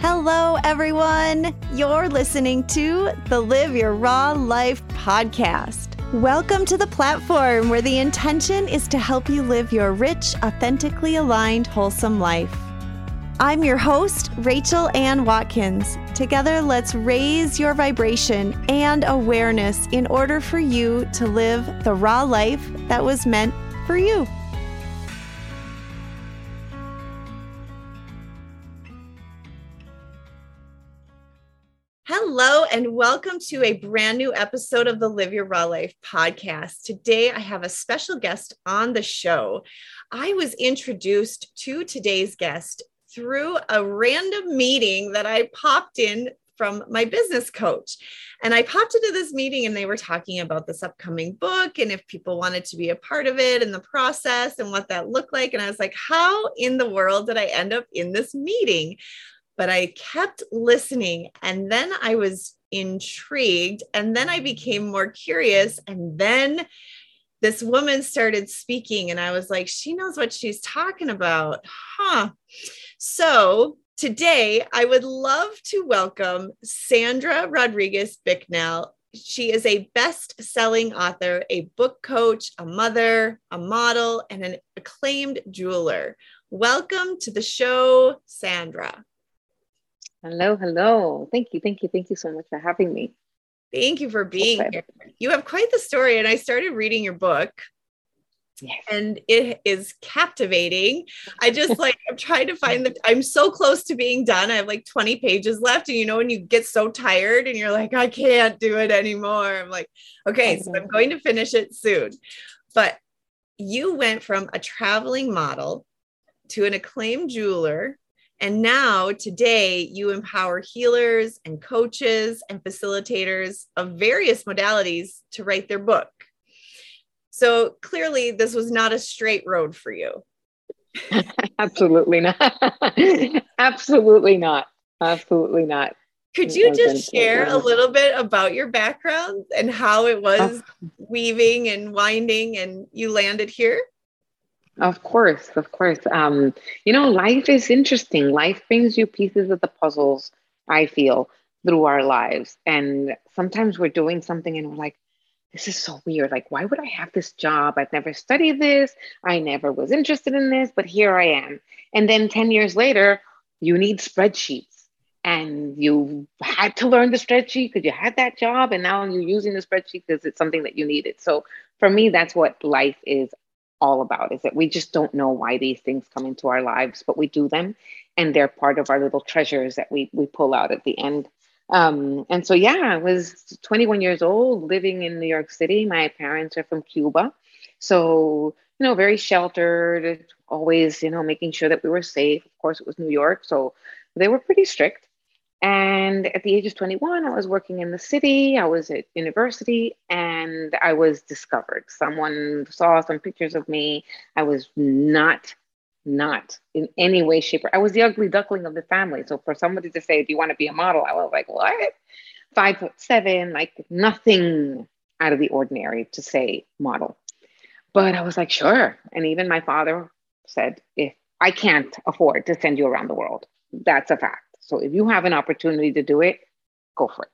Hello, everyone. You're listening to the Live Your Raw Life podcast. Welcome to the platform where the intention is to help you live your rich, authentically aligned, wholesome life. I'm your host, Rachel Ann Watkins. Together, let's raise your vibration and awareness in order for you to live the raw life that was meant for you. And welcome to a brand new episode of the Live Your Raw Life podcast. Today, I have a special guest on the show. I was introduced to today's guest through a random meeting that I popped in from my business coach. And I popped into this meeting and they were talking about this upcoming book and if people wanted to be a part of it and the process and what that looked like. And I was like, how in the world did I end up in this meeting? but I kept listening. And then I was intrigued. And then I became more curious. And then this woman started speaking, and I was like, she knows what she's talking about. Huh. So today, I would love to welcome Sandra Rodriguez Bicknell. She is a best selling author, a book coach, a mother, a model, and an acclaimed jeweler. Welcome to the show, Sandra. Hello, hello. Thank you, thank you, thank you so much for having me. Thank you for being okay. here. You have quite the story, and I started reading your book. Yes. And it is captivating. I just like, I'm trying to find the, I'm so close to being done. I have like 20 pages left. And you know, when you get so tired and you're like, I can't do it anymore. I'm like, okay, so I'm going to finish it soon. But you went from a traveling model to an acclaimed jeweler and now, today, you empower healers and coaches and facilitators of various modalities to write their book. So clearly, this was not a straight road for you. Absolutely not. Absolutely not. Absolutely not. Could you just share a little bit about your background and how it was uh, weaving and winding and you landed here? Of course, of course. Um, you know, life is interesting. Life brings you pieces of the puzzles, I feel, through our lives. And sometimes we're doing something and we're like, this is so weird. Like, why would I have this job? I've never studied this. I never was interested in this, but here I am. And then 10 years later, you need spreadsheets and you had to learn the spreadsheet because you had that job and now you're using the spreadsheet because it's something that you needed. So for me, that's what life is all about is that we just don't know why these things come into our lives, but we do them and they're part of our little treasures that we we pull out at the end. Um, and so yeah, I was 21 years old living in New York City. My parents are from Cuba. So, you know, very sheltered, always, you know, making sure that we were safe. Of course, it was New York, so they were pretty strict. And at the age of 21, I was working in the city, I was at university, and I was discovered. Someone saw some pictures of me. I was not, not in any way, shape, or I was the ugly duckling of the family. So for somebody to say, Do you want to be a model? I was like, What? Five foot seven, like nothing out of the ordinary to say model. But I was like, Sure. And even my father said, If I can't afford to send you around the world, that's a fact. So if you have an opportunity to do it, go for it.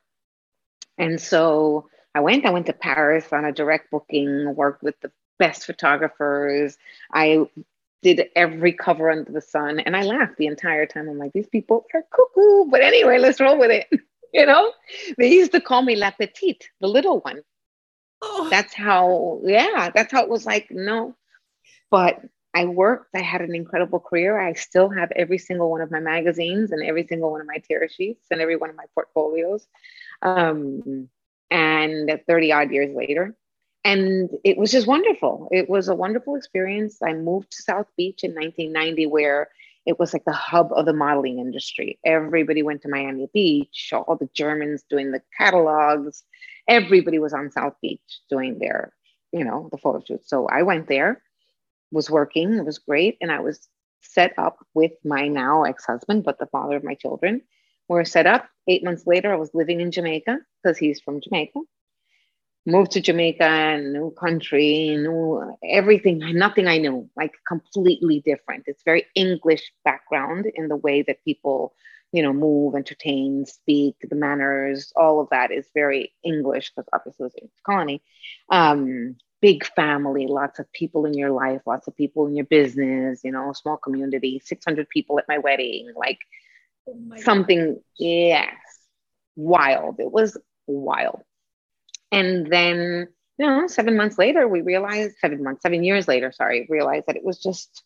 And so I went, I went to Paris on a direct booking, worked with the best photographers. I did every cover under the sun and I laughed the entire time. I'm like, these people are cuckoo. But anyway, let's roll with it. you know, they used to call me La Petite, the little one. Oh. That's how, yeah, that's how it was like, no. But I worked, I had an incredible career. I still have every single one of my magazines and every single one of my tear sheets and every one of my portfolios. Um, and 30 odd years later. And it was just wonderful. It was a wonderful experience. I moved to South Beach in 1990, where it was like the hub of the modeling industry. Everybody went to Miami Beach, all the Germans doing the catalogs. Everybody was on South Beach doing their, you know, the photo shoots. So I went there was working. It was great. And I was set up with my now ex husband, but the father of my children. We were set up. Eight months later, I was living in Jamaica because he's from Jamaica. moved to Jamaica, new country, new everything, nothing I knew, like completely different. It's very English background in the way that people, you know, move, entertain, speak, the manners, all of that is very English because obviously it was a colony. Um, big family, lots of people in your life, lots of people in your business, you know, small community, 600 people at my wedding, like oh something, God. yes, wild. It was wild. And then, you know, seven months later, we realized, seven months, seven years later, sorry, realized that it was just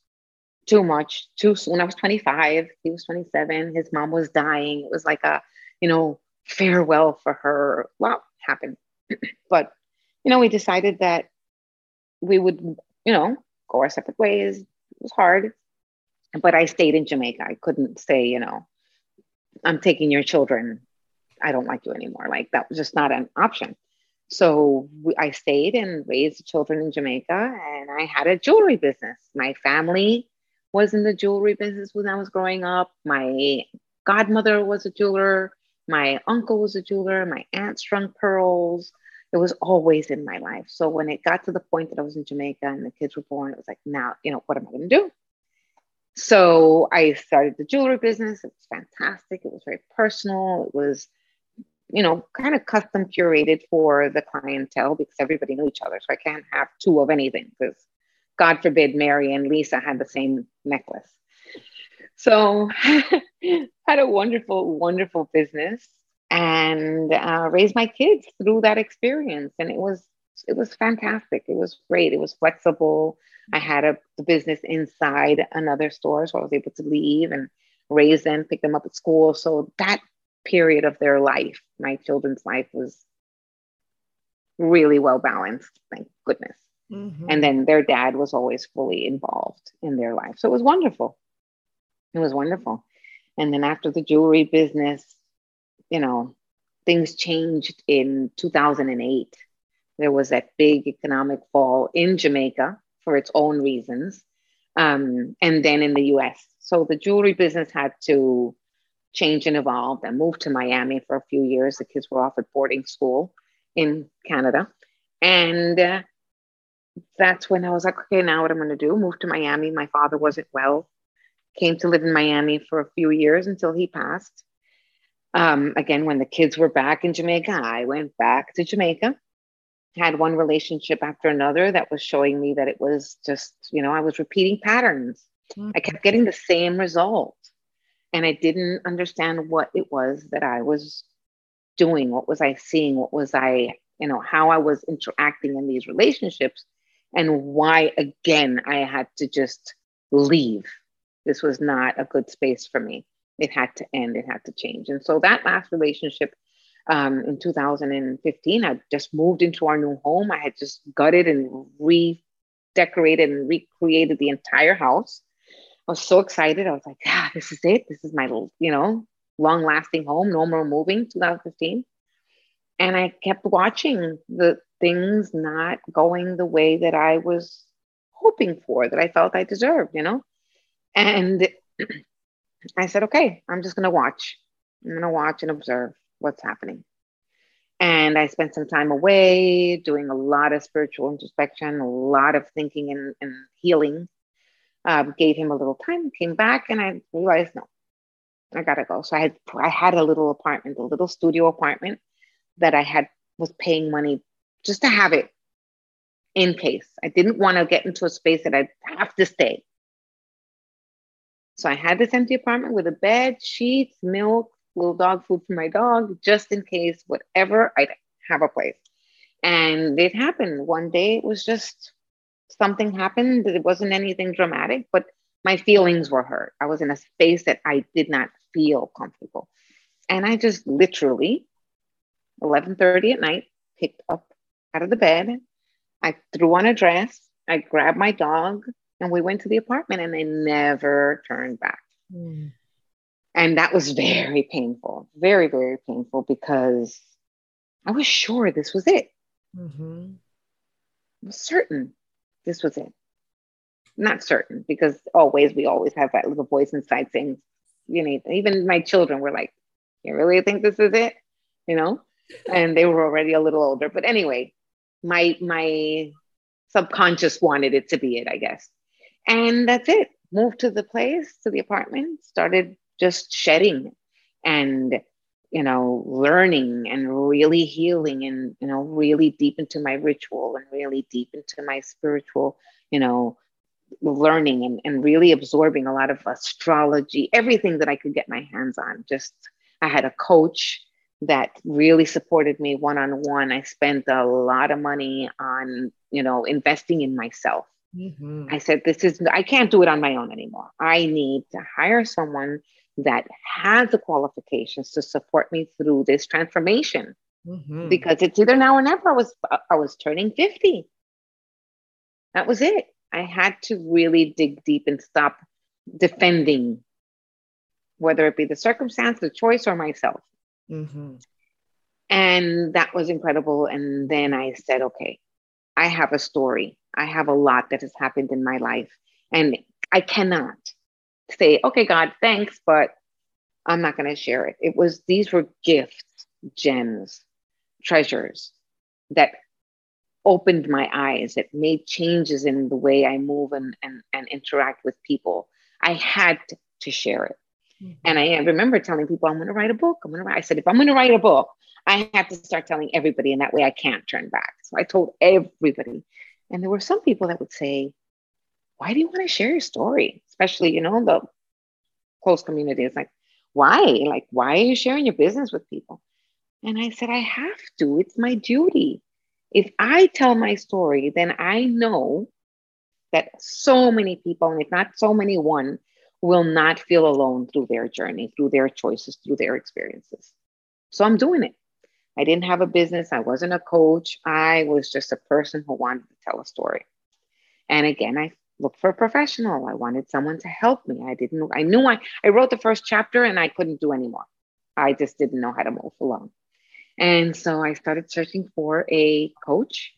too much, too soon. I was 25, he was 27, his mom was dying. It was like a, you know, farewell for her. Well, happened. but, you know, we decided that we would, you know, go our separate ways. It was hard. But I stayed in Jamaica. I couldn't say, you know, I'm taking your children. I don't like you anymore. Like that was just not an option. So I stayed and raised children in Jamaica, and I had a jewelry business. My family was in the jewelry business when I was growing up. My godmother was a jeweler. My uncle was a jeweler. My aunt strung pearls. It was always in my life. So when it got to the point that I was in Jamaica and the kids were born, it was like, now, you know, what am I going to do? So I started the jewelry business. It was fantastic. It was very personal. It was you know, kind of custom curated for the clientele because everybody knew each other. So I can't have two of anything because God forbid Mary and Lisa had the same necklace. So had a wonderful, wonderful business and uh, raised my kids through that experience. And it was it was fantastic. It was great. It was flexible. I had a business inside another store, so I was able to leave and raise them, pick them up at school. So that period of their life, my children's life was really well balanced, thank goodness. Mm-hmm. And then their dad was always fully involved in their life. So it was wonderful. It was wonderful. And then after the jewelry business, you know, things changed in 2008. There was that big economic fall in Jamaica for its own reasons, um, and then in the US. So the jewelry business had to change and evolve I moved to Miami for a few years. The kids were off at boarding school in Canada. And uh, that's when I was like, okay, now what I'm going to do? Move to Miami. My father wasn't well. Came to live in Miami for a few years until he passed. Um, again, when the kids were back in Jamaica, I went back to Jamaica. Had one relationship after another that was showing me that it was just, you know, I was repeating patterns. Mm-hmm. I kept getting the same result and I didn't understand what it was that I was doing. What was I seeing? What was I, you know, how I was interacting in these relationships and why, again, I had to just leave. This was not a good space for me. It had to end, it had to change. And so that last relationship um, in 2015, I just moved into our new home. I had just gutted and redecorated and recreated the entire house. I was so excited. I was like, ah, this is it. This is my, you know, long lasting home, no more moving, 2015. And I kept watching the things not going the way that I was hoping for, that I felt I deserved, you know? And I said, okay, I'm just going to watch. I'm going to watch and observe what's happening. And I spent some time away doing a lot of spiritual introspection, a lot of thinking and, and healing um, gave him a little time, came back, and I realized, no, I gotta go. So I had I had a little apartment, a little studio apartment that I had was paying money just to have it in case. I didn't want to get into a space that I'd have to stay. So I had this empty apartment with a bed, sheets, milk, little dog food for my dog, just in case, whatever, I'd have a place. And it happened. One day it was just something happened. It wasn't anything dramatic, but my feelings were hurt. I was in a space that I did not feel comfortable. And I just literally 11:30 at night picked up out of the bed. I threw on a dress. I grabbed my dog and we went to the apartment and I never turned back. Mm. And that was very painful, very, very painful because I was sure this was it. Mm-hmm. I was certain this was it. Not certain because always we always have that little voice inside saying, you know, even my children were like, you really think this is it? You know? And they were already a little older. But anyway, my my subconscious wanted it to be it, I guess. And that's it. Moved to the place, to the apartment, started just shedding and you know learning and really healing and you know really deep into my ritual and really deep into my spiritual you know learning and, and really absorbing a lot of astrology everything that i could get my hands on just i had a coach that really supported me one on one. I spent a lot of money on, you know, investing in myself. Mm-hmm. I said, this is, I can't do it on my own anymore. I need to hire someone that has the qualifications to support me through this transformation mm-hmm. because it's either now or never. I was, I was turning 50. That was it. I had to really dig deep and stop defending whether it be the circumstance, the choice, or myself. Mm-hmm. And that was incredible. And then I said, okay, I have a story. I have a lot that has happened in my life. And I cannot say, okay, God, thanks, but I'm not going to share it. It was, these were gifts, gems, treasures that opened my eyes, that made changes in the way I move and, and, and interact with people. I had to share it. Mm-hmm. And I remember telling people, I'm going to write a book. I'm going to write. I said, if I'm going to write a book, I have to start telling everybody, and that way I can't turn back. So I told everybody. And there were some people that would say, why do you want to share your story? Especially, you know, the close community. It's like, why? Like, why are you sharing your business with people? And I said, I have to. It's my duty. If I tell my story, then I know that so many people, and if not so many, one will not feel alone through their journey, through their choices, through their experiences. So I'm doing it. I didn't have a business. I wasn't a coach. I was just a person who wanted to tell a story. And again, I looked for a professional. I wanted someone to help me. I didn't, I knew I, I wrote the first chapter and I couldn't do anymore. I just didn't know how to move alone. And so I started searching for a coach.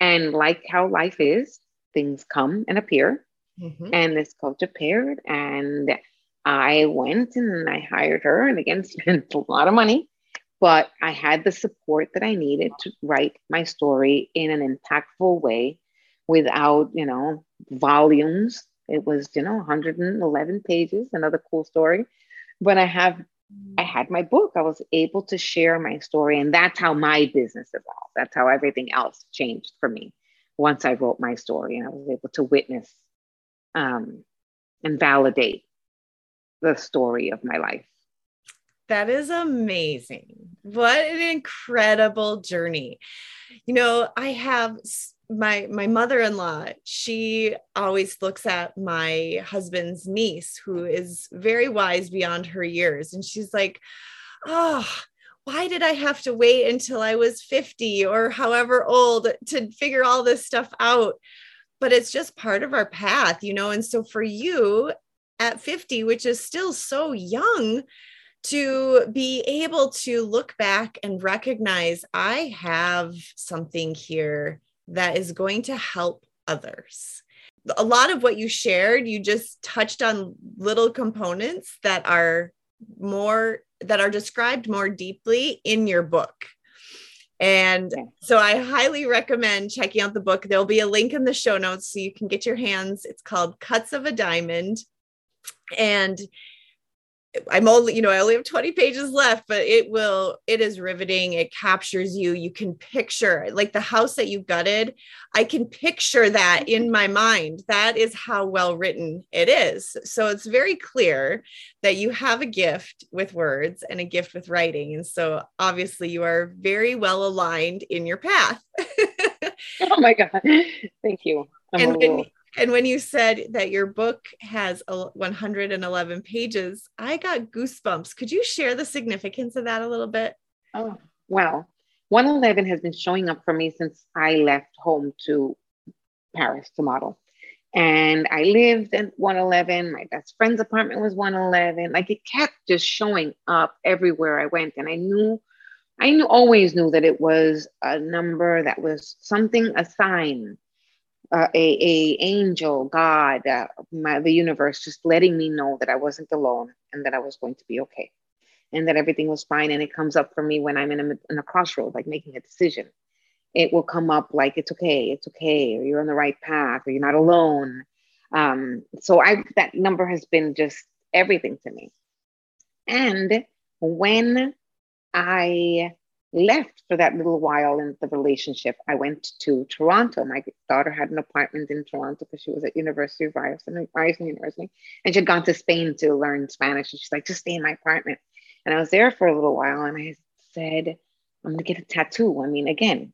And like how life is, things come and appear. Mm-hmm. And this coach appeared, and I went and I hired her, and again, spent a lot of money, but I had the support that I needed to write my story in an impactful way without, you know, volumes. It was, you know, 111 pages, another cool story. But I have I had my book. I was able to share my story. And that's how my business evolved. That's how everything else changed for me once I wrote my story and I was able to witness um, and validate the story of my life. That is amazing. What an incredible journey. You know, I have my my mother-in-law, she always looks at my husband's niece who is very wise beyond her years and she's like, "Oh, why did I have to wait until I was 50 or however old to figure all this stuff out?" but it's just part of our path, you know. And so for you at 50, which is still so young, to be able to look back and recognize I have something here that is going to help others. A lot of what you shared, you just touched on little components that are more that are described more deeply in your book. And so I highly recommend checking out the book. There'll be a link in the show notes so you can get your hands. It's called Cuts of a Diamond. And I'm only, you know, I only have 20 pages left, but it will, it is riveting. It captures you. You can picture like the house that you gutted. I can picture that in my mind. That is how well written it is. So it's very clear that you have a gift with words and a gift with writing. And so obviously you are very well aligned in your path. oh my God. Thank you. I'm and when, and when you said that your book has 111 pages, I got goosebumps. Could you share the significance of that a little bit? Oh, well, 111 has been showing up for me since I left home to Paris to model. And I lived at 111. My best friend's apartment was 111. Like it kept just showing up everywhere I went. And I knew, I knew, always knew that it was a number that was something, a sign uh, a, a angel, God, uh, my, the universe, just letting me know that I wasn't alone and that I was going to be okay, and that everything was fine. And it comes up for me when I'm in a, in a crossroad, like making a decision. it will come up like it's okay, it's okay, or you're on the right path, or you're not alone. Um, so I that number has been just everything to me. And when I left for that little while in the relationship, I went to Toronto. My daughter had an apartment in Toronto because she was at University of Ryerson, Ryerson University, and she'd gone to Spain to learn Spanish. And she's like, just stay in my apartment. And I was there for a little while, and I said, I'm gonna get a tattoo. I mean, again,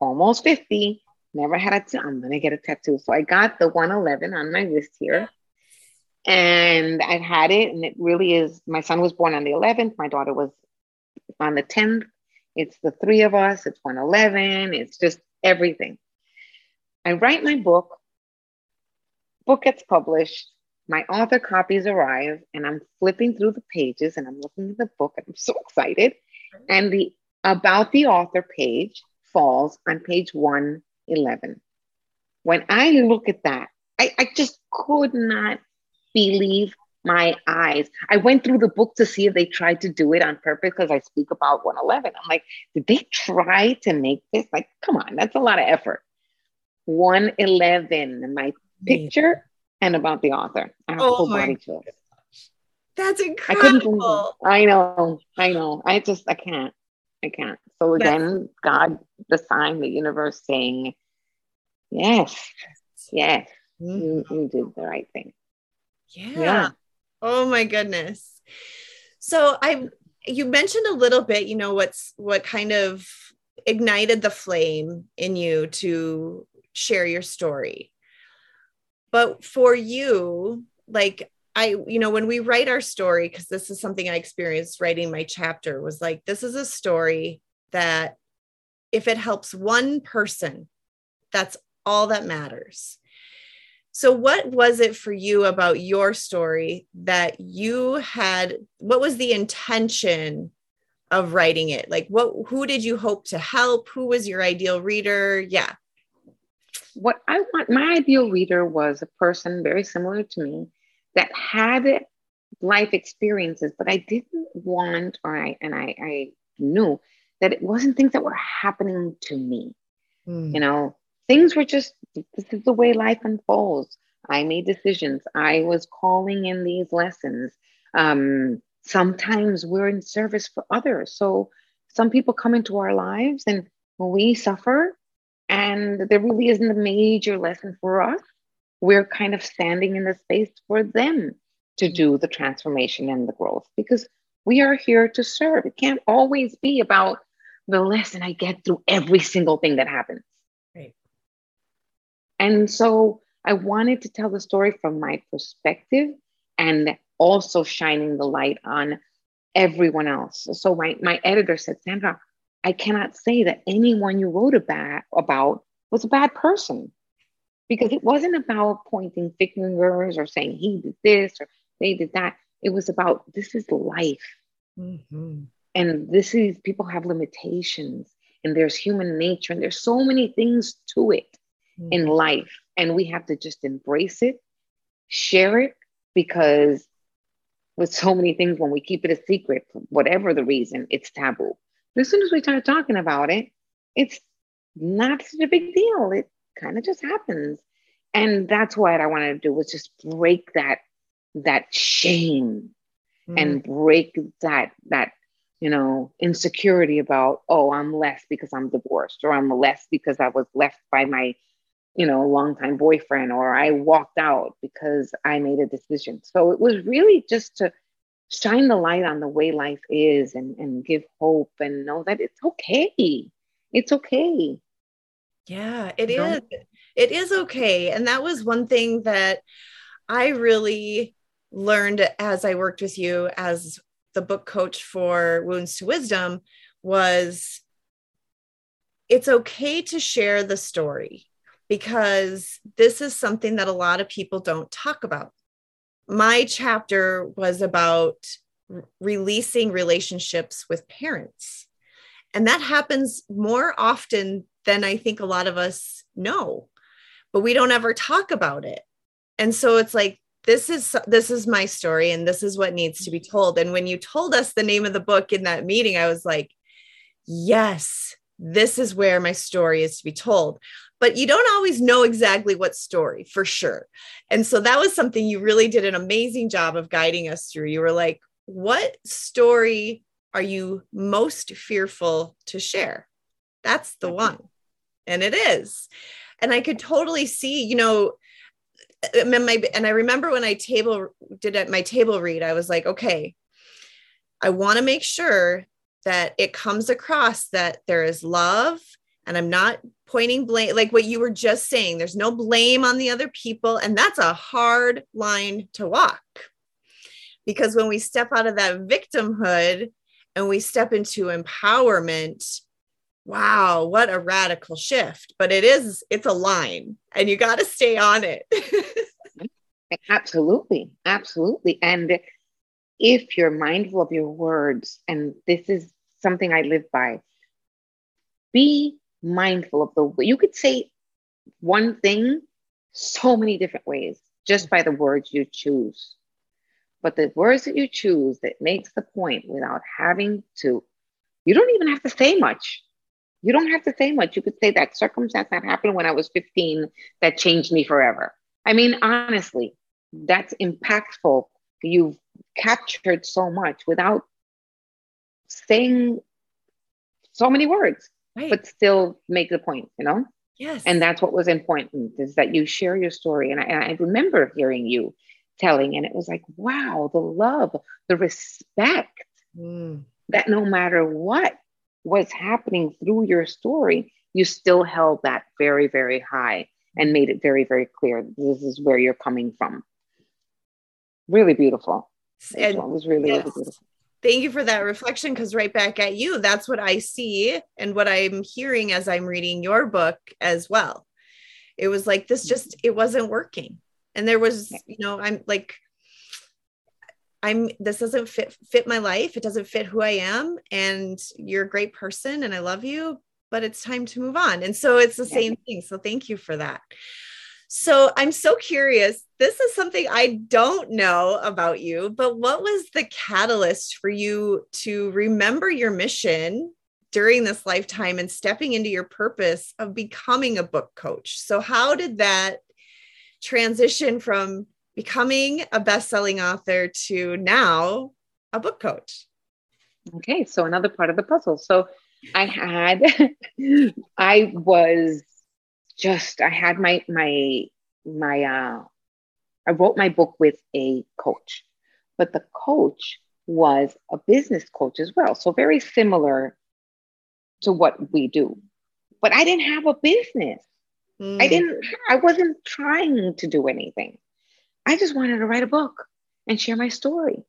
almost 50, never had a tattoo. I'm gonna get a tattoo. So I got the 111 on my wrist here. And I've had it, and it really is. My son was born on the 11th, my daughter was on the 10th. It's the three of us, it's 111, it's just everything. I write my book, book gets published, my author copies arrive, and I'm flipping through the pages and I'm looking at the book, and I'm so excited. And the about the author page falls on page 111. When I look at that, I, I just could not believe my eyes. I went through the book to see if they tried to do it on purpose because I speak about 111. I'm like, did they try to make this? Like, come on, that's a lot of effort. 111, my picture and about the author. I have oh full body chills. That's incredible. I, I know, I know. I just, I can't, I can't. So again, yes. God, the sign, the universe saying, yes, yes, mm-hmm. you, you did the right thing. Yeah. yeah. Oh my goodness. So I you mentioned a little bit, you know, what's what kind of ignited the flame in you to share your story. But for you, like I, you know, when we write our story, because this is something I experienced writing my chapter, was like, this is a story that if it helps one person, that's all that matters. So, what was it for you about your story that you had? What was the intention of writing it? Like, what, who did you hope to help? Who was your ideal reader? Yeah. What I want, my ideal reader was a person very similar to me that had life experiences, but I didn't want, or I, and I, I knew that it wasn't things that were happening to me. Mm. You know, things were just this is the way life unfolds. I made decisions. I was calling in these lessons. Um, sometimes we're in service for others. So some people come into our lives and we suffer, and there really isn't a major lesson for us. We're kind of standing in the space for them to do the transformation and the growth because we are here to serve. It can't always be about the lesson I get through every single thing that happens. And so I wanted to tell the story from my perspective and also shining the light on everyone else. So my, my editor said, Sandra, I cannot say that anyone you wrote about, about was a bad person because it wasn't about pointing fingers or saying he did this or they did that. It was about this is life. Mm-hmm. And this is people have limitations and there's human nature and there's so many things to it mm-hmm. in life. And we have to just embrace it, share it, because with so many things, when we keep it a secret, whatever the reason, it's taboo. But as soon as we start talking about it, it's not such a big deal. It kind of just happens. And that's what I wanted to do was just break that that shame mm. and break that that you know insecurity about oh i'm less because i'm divorced or i'm less because i was left by my you know, a longtime boyfriend, or I walked out because I made a decision. So it was really just to shine the light on the way life is and, and give hope and know that it's okay. It's okay. Yeah, it you is. Know? It is okay. And that was one thing that I really learned as I worked with you as the book coach for Wounds to Wisdom was it's okay to share the story because this is something that a lot of people don't talk about. My chapter was about releasing relationships with parents. And that happens more often than I think a lot of us know, but we don't ever talk about it. And so it's like, this is this is my story and this is what needs to be told and when you told us the name of the book in that meeting i was like yes this is where my story is to be told but you don't always know exactly what story for sure. And so that was something you really did an amazing job of guiding us through. You were like what story are you most fearful to share? That's the mm-hmm. one. And it is. And i could totally see you know uh, and, my, and i remember when i table did at my table read i was like okay i want to make sure that it comes across that there is love and i'm not pointing blame like what you were just saying there's no blame on the other people and that's a hard line to walk. Because when we step out of that victimhood and we step into empowerment wow what a radical shift. But it is it's a line and you got to stay on it. Absolutely absolutely. And if you're mindful of your words and this is something i live by be mindful of the you could say one thing so many different ways just by the words you choose. But the words that you choose that makes the point without having to you don't even have to say much. You don't have to say much. You could say that circumstance that happened when i was 15 that changed me forever. I mean honestly that's impactful. You've captured so much without saying so many words right. but still make the point, you know? Yes. And that's what was important is that you share your story. And I, and I remember hearing you telling, and it was like, wow, the love, the respect mm. that no matter what was happening through your story, you still held that very, very high and made it very, very clear this is where you're coming from. Really beautiful. And, it was really, yes. really beautiful thank you for that reflection because right back at you that's what i see and what i'm hearing as i'm reading your book as well. It was like this just it wasn't working. And there was you know i'm like i'm this doesn't fit fit my life. It doesn't fit who i am. And you're a great person and i love you but it's time to move on. And so it's the same thing. So thank you for that so I'm so curious. This is something I don't know about you, but what was the catalyst for you to remember your mission during this lifetime and stepping into your purpose of becoming a book coach? So, how did that transition from becoming a best-selling author to now a book coach? Okay, so another part of the puzzle. So I had I was just I had my my my uh I wrote my book with a coach, but the coach was a business coach as well. So very similar to what we do. But I didn't have a business. Mm. I didn't I wasn't trying to do anything. I just wanted to write a book and share my story.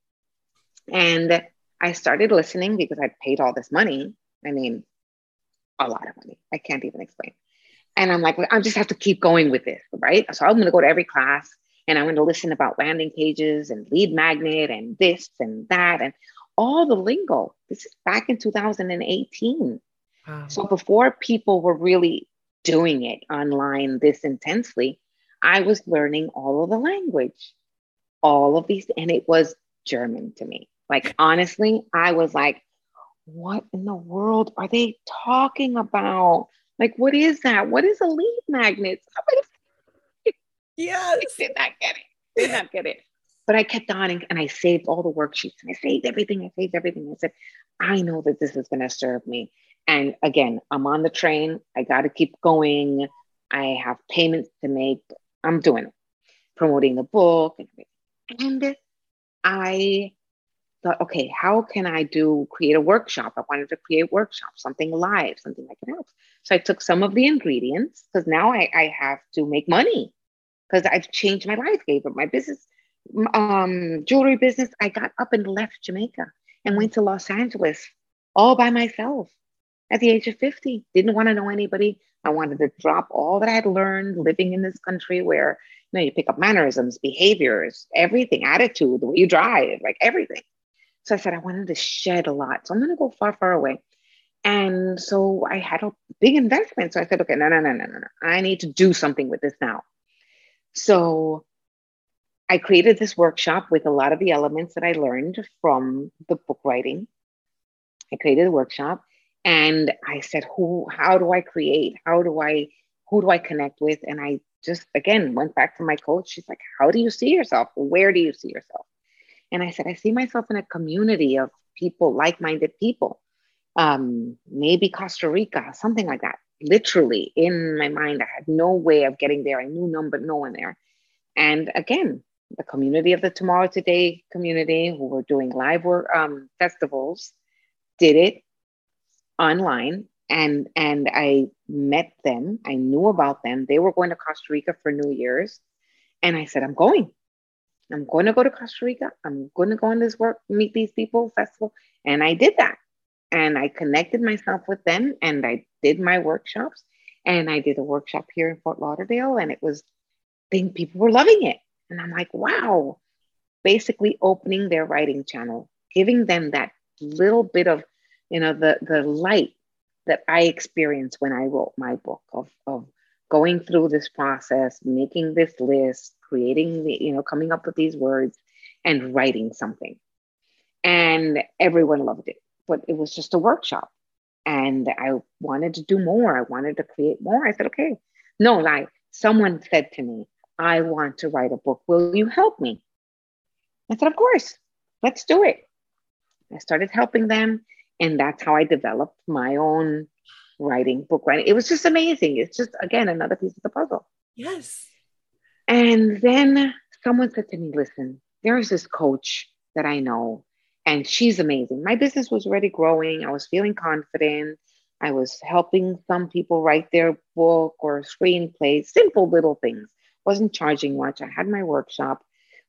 And I started listening because I paid all this money. I mean, a lot of money. I can't even explain. And I'm like, I just have to keep going with this, right? So I'm going to go to every class and I'm going to listen about landing pages and lead magnet and this and that and all the lingo. This is back in 2018. Wow. So before people were really doing it online this intensely, I was learning all of the language, all of these, and it was German to me. Like, honestly, I was like, what in the world are they talking about? Like, what is that? What is a lead magnet? yes. I did not get it. Did not get it. But I kept on and, and I saved all the worksheets and I saved everything. I saved everything. I said, I know that this is going to serve me. And again, I'm on the train. I got to keep going. I have payments to make. I'm doing it, promoting the book. And, and I thought, okay, how can I do create a workshop? I wanted to create workshop, something live, something like that. So I took some of the ingredients because now I, I have to make money because I've changed my life, gave up my business, um, jewelry business. I got up and left Jamaica and went to Los Angeles all by myself at the age of 50. Didn't want to know anybody. I wanted to drop all that I had learned living in this country where you know you pick up mannerisms, behaviors, everything, attitude, the way you drive, like everything. So I said, I wanted to shed a lot. So I'm going to go far, far away. And so I had a big investment. So I said, okay, no, no, no, no, no, no. I need to do something with this now. So I created this workshop with a lot of the elements that I learned from the book writing. I created a workshop And I said, who, how do I create? How do I, who do I connect with? And I just, again, went back to my coach. She's like, how do you see yourself? Where do you see yourself? And I said, I see myself in a community of people, like minded people. Um, maybe Costa Rica, something like that. Literally in my mind, I had no way of getting there. I knew none but no one there. And again, the community of the Tomorrow Today community, who were doing live work um, festivals, did it online, and and I met them. I knew about them. They were going to Costa Rica for New Year's, and I said, "I'm going. I'm going to go to Costa Rica. I'm going to go on this work, meet these people, festival." And I did that, and I connected myself with them, and I did my workshops, and I did a workshop here in Fort Lauderdale, and it was, think people were loving it and I'm like, wow, basically opening their writing channel, giving them that little bit of, you know, the, the light that I experienced when I wrote my book of, of going through this process, making this list, creating the, you know, coming up with these words and writing something. And everyone loved it, but it was just a workshop. And I wanted to do more. I wanted to create more. I said, okay, no, like someone said to me, I want to write a book. Will you help me? I said, Of course, let's do it. I started helping them, and that's how I developed my own writing, book writing. It was just amazing. It's just, again, another piece of the puzzle. Yes. And then someone said to me, Listen, there's this coach that I know, and she's amazing. My business was already growing. I was feeling confident. I was helping some people write their book or screenplays, simple little things wasn't charging much. I had my workshop,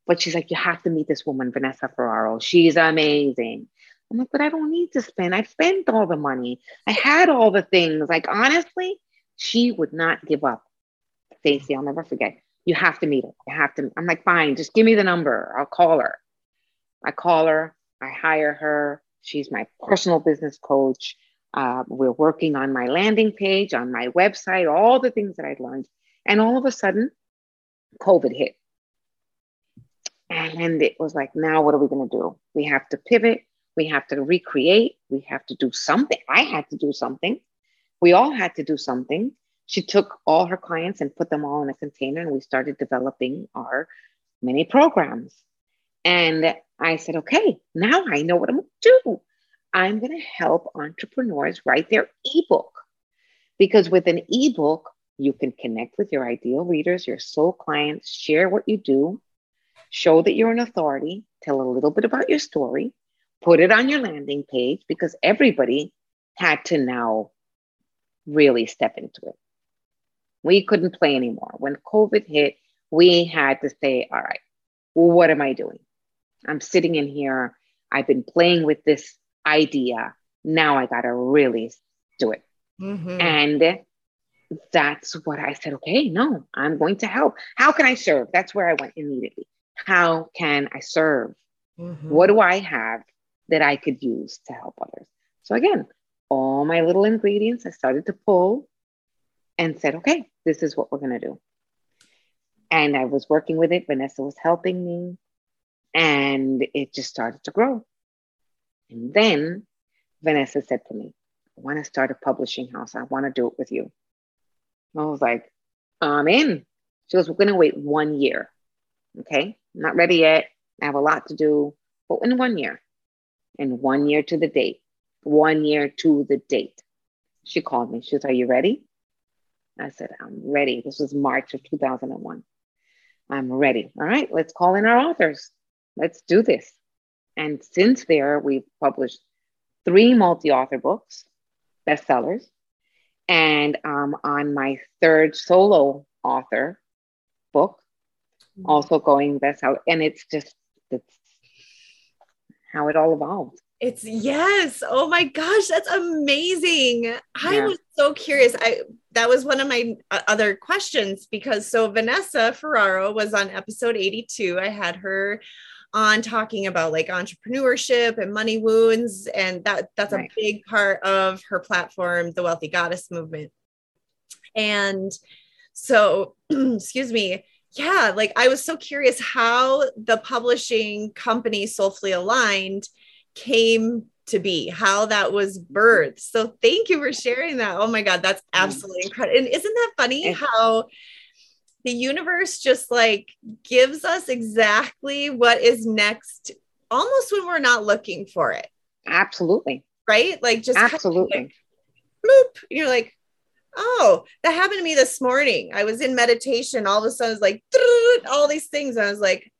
but she's like, you have to meet this woman, Vanessa Ferraro. She's amazing. I'm like, but I don't need to spend. I've spent all the money. I had all the things. Like, honestly, she would not give up. Stacy, I'll never forget. You have to meet her. You have to. I'm like, fine, just give me the number. I'll call her. I call her. I hire her. She's my personal business coach. Uh, we're working on my landing page, on my website, all the things that I'd learned. And all of a sudden, COVID hit. And it was like, now what are we going to do? We have to pivot. We have to recreate. We have to do something. I had to do something. We all had to do something. She took all her clients and put them all in a container, and we started developing our mini programs. And I said, okay, now I know what I'm going to do. I'm going to help entrepreneurs write their ebook. Because with an ebook, you can connect with your ideal readers, your soul clients, share what you do, show that you're an authority, tell a little bit about your story, put it on your landing page because everybody had to now really step into it. We couldn't play anymore. When COVID hit, we had to say, all right, well, what am I doing? I'm sitting in here. I've been playing with this idea. Now I got to really do it. Mm-hmm. And that's what I said. Okay, no, I'm going to help. How can I serve? That's where I went immediately. How can I serve? Mm-hmm. What do I have that I could use to help others? So, again, all my little ingredients I started to pull and said, okay, this is what we're going to do. And I was working with it. Vanessa was helping me, and it just started to grow. And then Vanessa said to me, I want to start a publishing house. I want to do it with you. I was like, I'm in. She goes, We're going to wait one year. Okay. I'm not ready yet. I have a lot to do, but in one year, in one year to the date, one year to the date. She called me. She said, Are you ready? I said, I'm ready. This was March of 2001. I'm ready. All right, let's call in our authors. Let's do this. And since there, we've published three multi author books, bestsellers, and um, on my third solo author book, mm-hmm. also going best out. And it's just it's how it all evolved. It's yes. Oh my gosh, that's amazing. Yeah. I was so curious. I that was one of my uh, other questions because so Vanessa Ferraro was on episode 82. I had her on talking about like entrepreneurship and money wounds and that that's right. a big part of her platform the wealthy goddess movement and so excuse me yeah like i was so curious how the publishing company soulfully aligned came to be, how that was birthed. So thank you for sharing that. Oh my God, that's absolutely incredible. And isn't that funny how the universe just like gives us exactly what is next almost when we're not looking for it. Absolutely. Right? Like just absolutely. Kind of like, bloop. You're like, oh, that happened to me this morning. I was in meditation. All of a sudden, it's like all these things. And I was like,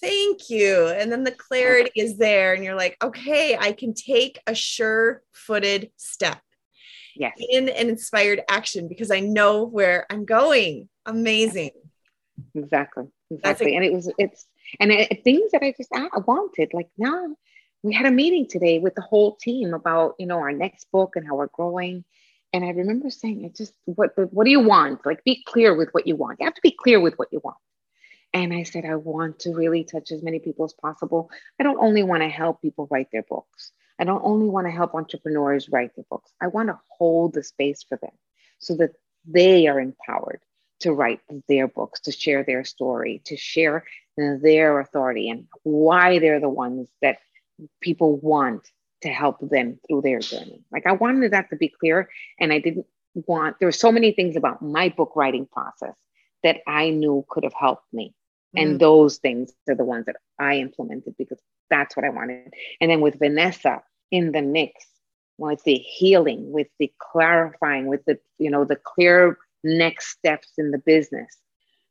thank you. And then the clarity is there. And you're like, okay, I can take a sure footed step yes. in an inspired action because I know where I'm going. Amazing. Exactly. Exactly. A- and it was, it's, and it, things that I just I wanted, like now we had a meeting today with the whole team about, you know, our next book and how we're growing. And I remember saying, "I just what what do you want? Like, be clear with what you want. You have to be clear with what you want." And I said, I want to really touch as many people as possible. I don't only want to help people write their books. I don't only want to help entrepreneurs write their books. I want to hold the space for them so that they are empowered to write their books, to share their story, to share their authority and why they're the ones that people want to help them through their journey. Like I wanted that to be clear. And I didn't want, there were so many things about my book writing process that I knew could have helped me. Mm-hmm. And those things are the ones that I implemented because that's what I wanted. And then with Vanessa in the mix, with the healing, with the clarifying, with the, you know, the clear next steps in the business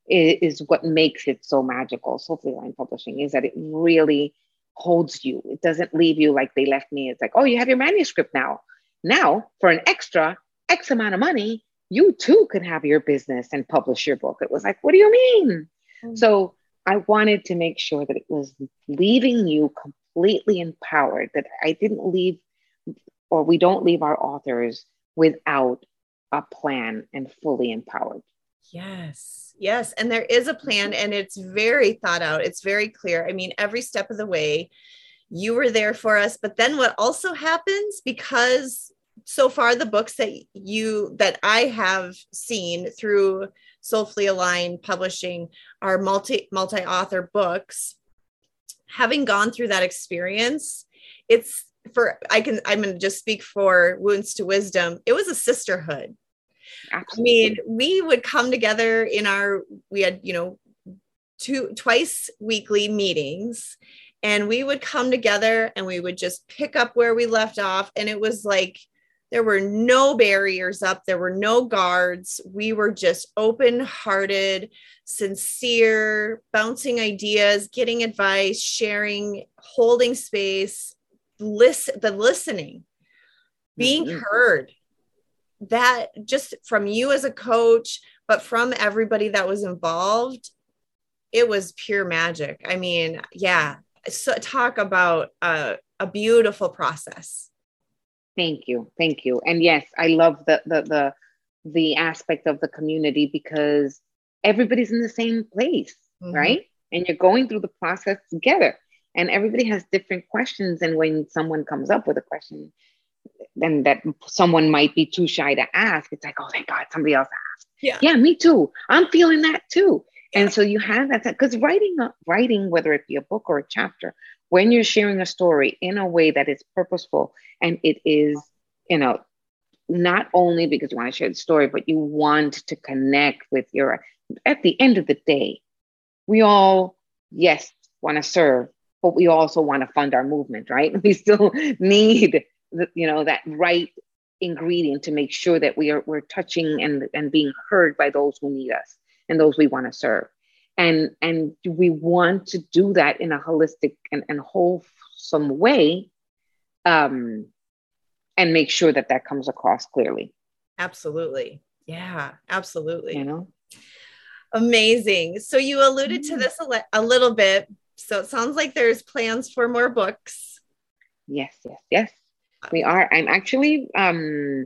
is, is what makes it so magical. Soulfully Aligned Publishing is that it really holds you. It doesn't leave you like they left me. It's like, oh, you have your manuscript now. Now, for an extra X amount of money, you too can have your business and publish your book. It was like, what do you mean? Mm-hmm. So I wanted to make sure that it was leaving you completely empowered, that I didn't leave, or we don't leave our authors without a plan and fully empowered. Yes. Yes. And there is a plan and it's very thought out. It's very clear. I mean, every step of the way, you were there for us. But then what also happens because so far the books that you that I have seen through Soulfully Aligned Publishing are multi multi author books. Having gone through that experience, it's for I can I'm going to just speak for Wounds to Wisdom. It was a sisterhood. Absolutely. I mean, we would come together in our we had you know two twice weekly meetings and we would come together and we would just pick up where we left off and it was like there were no barriers up, there were no guards. We were just open hearted, sincere, bouncing ideas, getting advice, sharing, holding space, listen, the listening, being mm-hmm. heard. That just from you as a coach, but from everybody that was involved, it was pure magic. I mean, yeah. So talk about a, a beautiful process. Thank you. Thank you. And yes, I love the the the the aspect of the community because everybody's in the same place, mm-hmm. right? And you're going through the process together. And everybody has different questions. And when someone comes up with a question, then that someone might be too shy to ask, it's like, oh, thank God, somebody else asked. Yeah. Yeah, me too. I'm feeling that too. And so you have that because writing, writing, whether it be a book or a chapter, when you're sharing a story in a way that is purposeful and it is, you know, not only because you want to share the story, but you want to connect with your, at the end of the day, we all, yes, want to serve, but we also want to fund our movement, right? We still need, the, you know, that right ingredient to make sure that we are we're touching and and being heard by those who need us and those we want to serve. And and we want to do that in a holistic and, and wholesome way um and make sure that that comes across clearly. Absolutely. Yeah absolutely. You know? Amazing. So you alluded to mm. this a, a little bit. So it sounds like there's plans for more books. Yes yes yes we are i'm actually um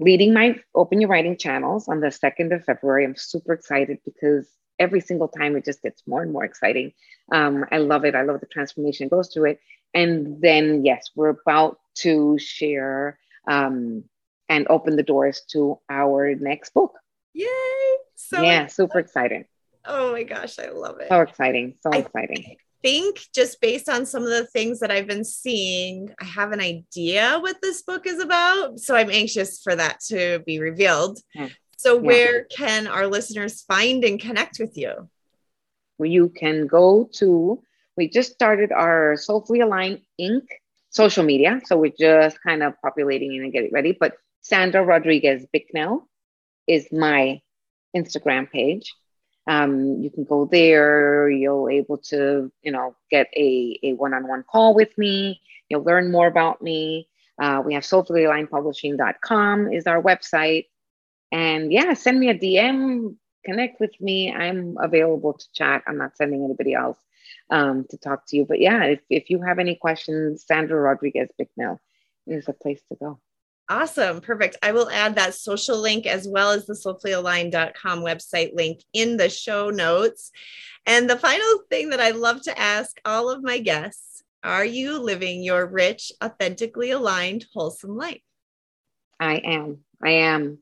leading my open your writing channels on the 2nd of february i'm super excited because every single time it just gets more and more exciting. Um, I love it. I love the transformation goes through it. And then, yes, we're about to share um, and open the doors to our next book. Yay! So yeah, super exciting. Oh my gosh, I love it. So exciting. So I, exciting. Think just based on some of the things that I've been seeing, I have an idea what this book is about. So I'm anxious for that to be revealed. Yeah. So, yeah. where can our listeners find and connect with you? Well, you can go to, we just started our Soulfully Aligned Inc. social media. So, we're just kind of populating and getting ready. But Sandra Rodriguez Bicknell is my Instagram page. Um, you can go there. You'll able to, you know, get a, a one-on-one call with me. You'll learn more about me. Uh, we have soulfullyalignedpublishing.com is our website. And yeah, send me a DM, connect with me. I'm available to chat. I'm not sending anybody else um, to talk to you. But yeah, if, if you have any questions, Sandra Rodriguez Bicknell is a place to go. Awesome. Perfect. I will add that social link as well as the soulfullyaligned.com website link in the show notes. And the final thing that I love to ask all of my guests are you living your rich, authentically aligned, wholesome life? I am. I am.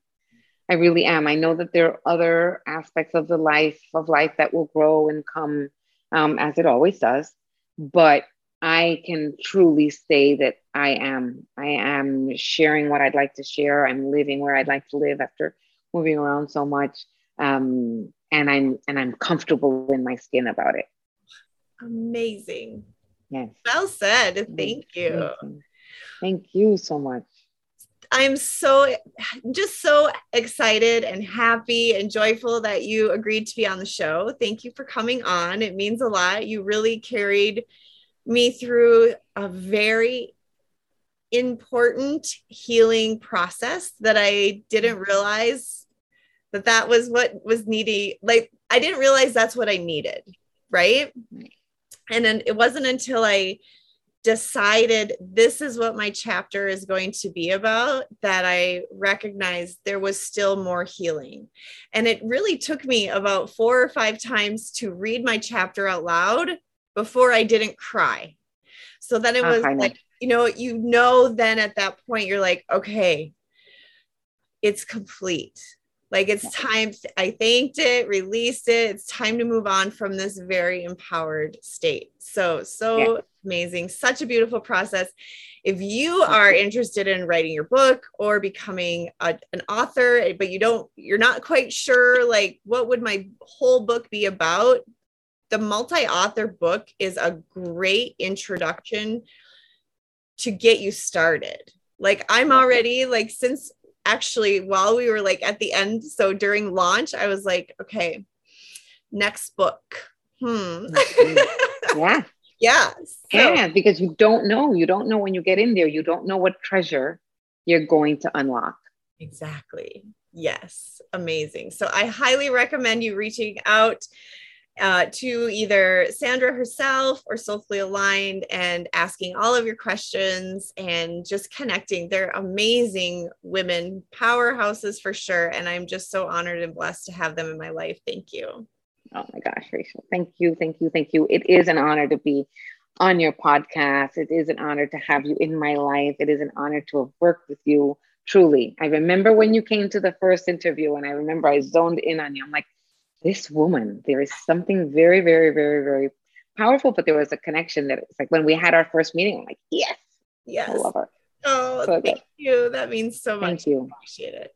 I really am. I know that there are other aspects of the life of life that will grow and come um, as it always does. But I can truly say that I am. I am sharing what I'd like to share. I'm living where I'd like to live after moving around so much. Um, and I'm and I'm comfortable in my skin about it. Amazing. Yes. Well said. Thank you. Thank you so much. I'm so just so excited and happy and joyful that you agreed to be on the show. Thank you for coming on. It means a lot. You really carried me through a very important healing process that I didn't realize that that was what was needy. Like I didn't realize that's what I needed, right? And then it wasn't until I decided this is what my chapter is going to be about that I recognized there was still more healing. And it really took me about four or five times to read my chapter out loud before I didn't cry. So then it was uh, like, you know, you know, then at that point, you're like, okay, it's complete. Like it's time. I thanked it, released it. It's time to move on from this very empowered state. So, so yeah. amazing. Such a beautiful process. If you are interested in writing your book or becoming a, an author, but you don't, you're not quite sure, like, what would my whole book be about? The multi-author book is a great introduction to get you started. Like I'm already like since actually while we were like at the end, so during launch, I was like, okay, next book. Hmm. yeah. yeah. So. Yeah, because you don't know. You don't know when you get in there. You don't know what treasure you're going to unlock. Exactly. Yes. Amazing. So I highly recommend you reaching out uh, to either Sandra herself or Soulfully Aligned and asking all of your questions and just connecting. They're amazing women, powerhouses for sure. And I'm just so honored and blessed to have them in my life. Thank you. Oh my gosh, Rachel. Thank you. Thank you. Thank you. It is an honor to be on your podcast. It is an honor to have you in my life. It is an honor to have worked with you. Truly. I remember when you came to the first interview, and I remember I zoned in on you. I'm like, this woman, there is something very, very, very, very powerful. But there was a connection that it's like when we had our first meeting, I'm like, yes, yes, I love her. Oh, so thank good. you. That means so much. Thank you. I appreciate it.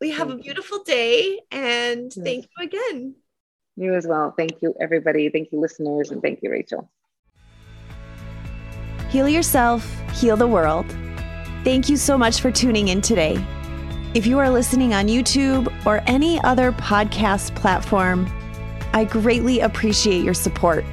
We have thank a beautiful you. day and yes. thank you again. You as well. Thank you, everybody. Thank you, listeners, and thank you, Rachel. Heal yourself, heal the world. Thank you so much for tuning in today. If you are listening on YouTube or any other podcast platform, I greatly appreciate your support.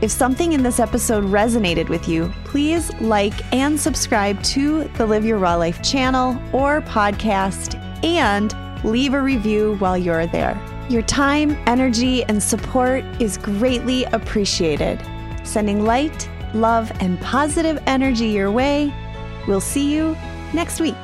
If something in this episode resonated with you, please like and subscribe to the Live Your Raw Life channel or podcast and leave a review while you're there. Your time, energy, and support is greatly appreciated. Sending light, love, and positive energy your way. We'll see you next week.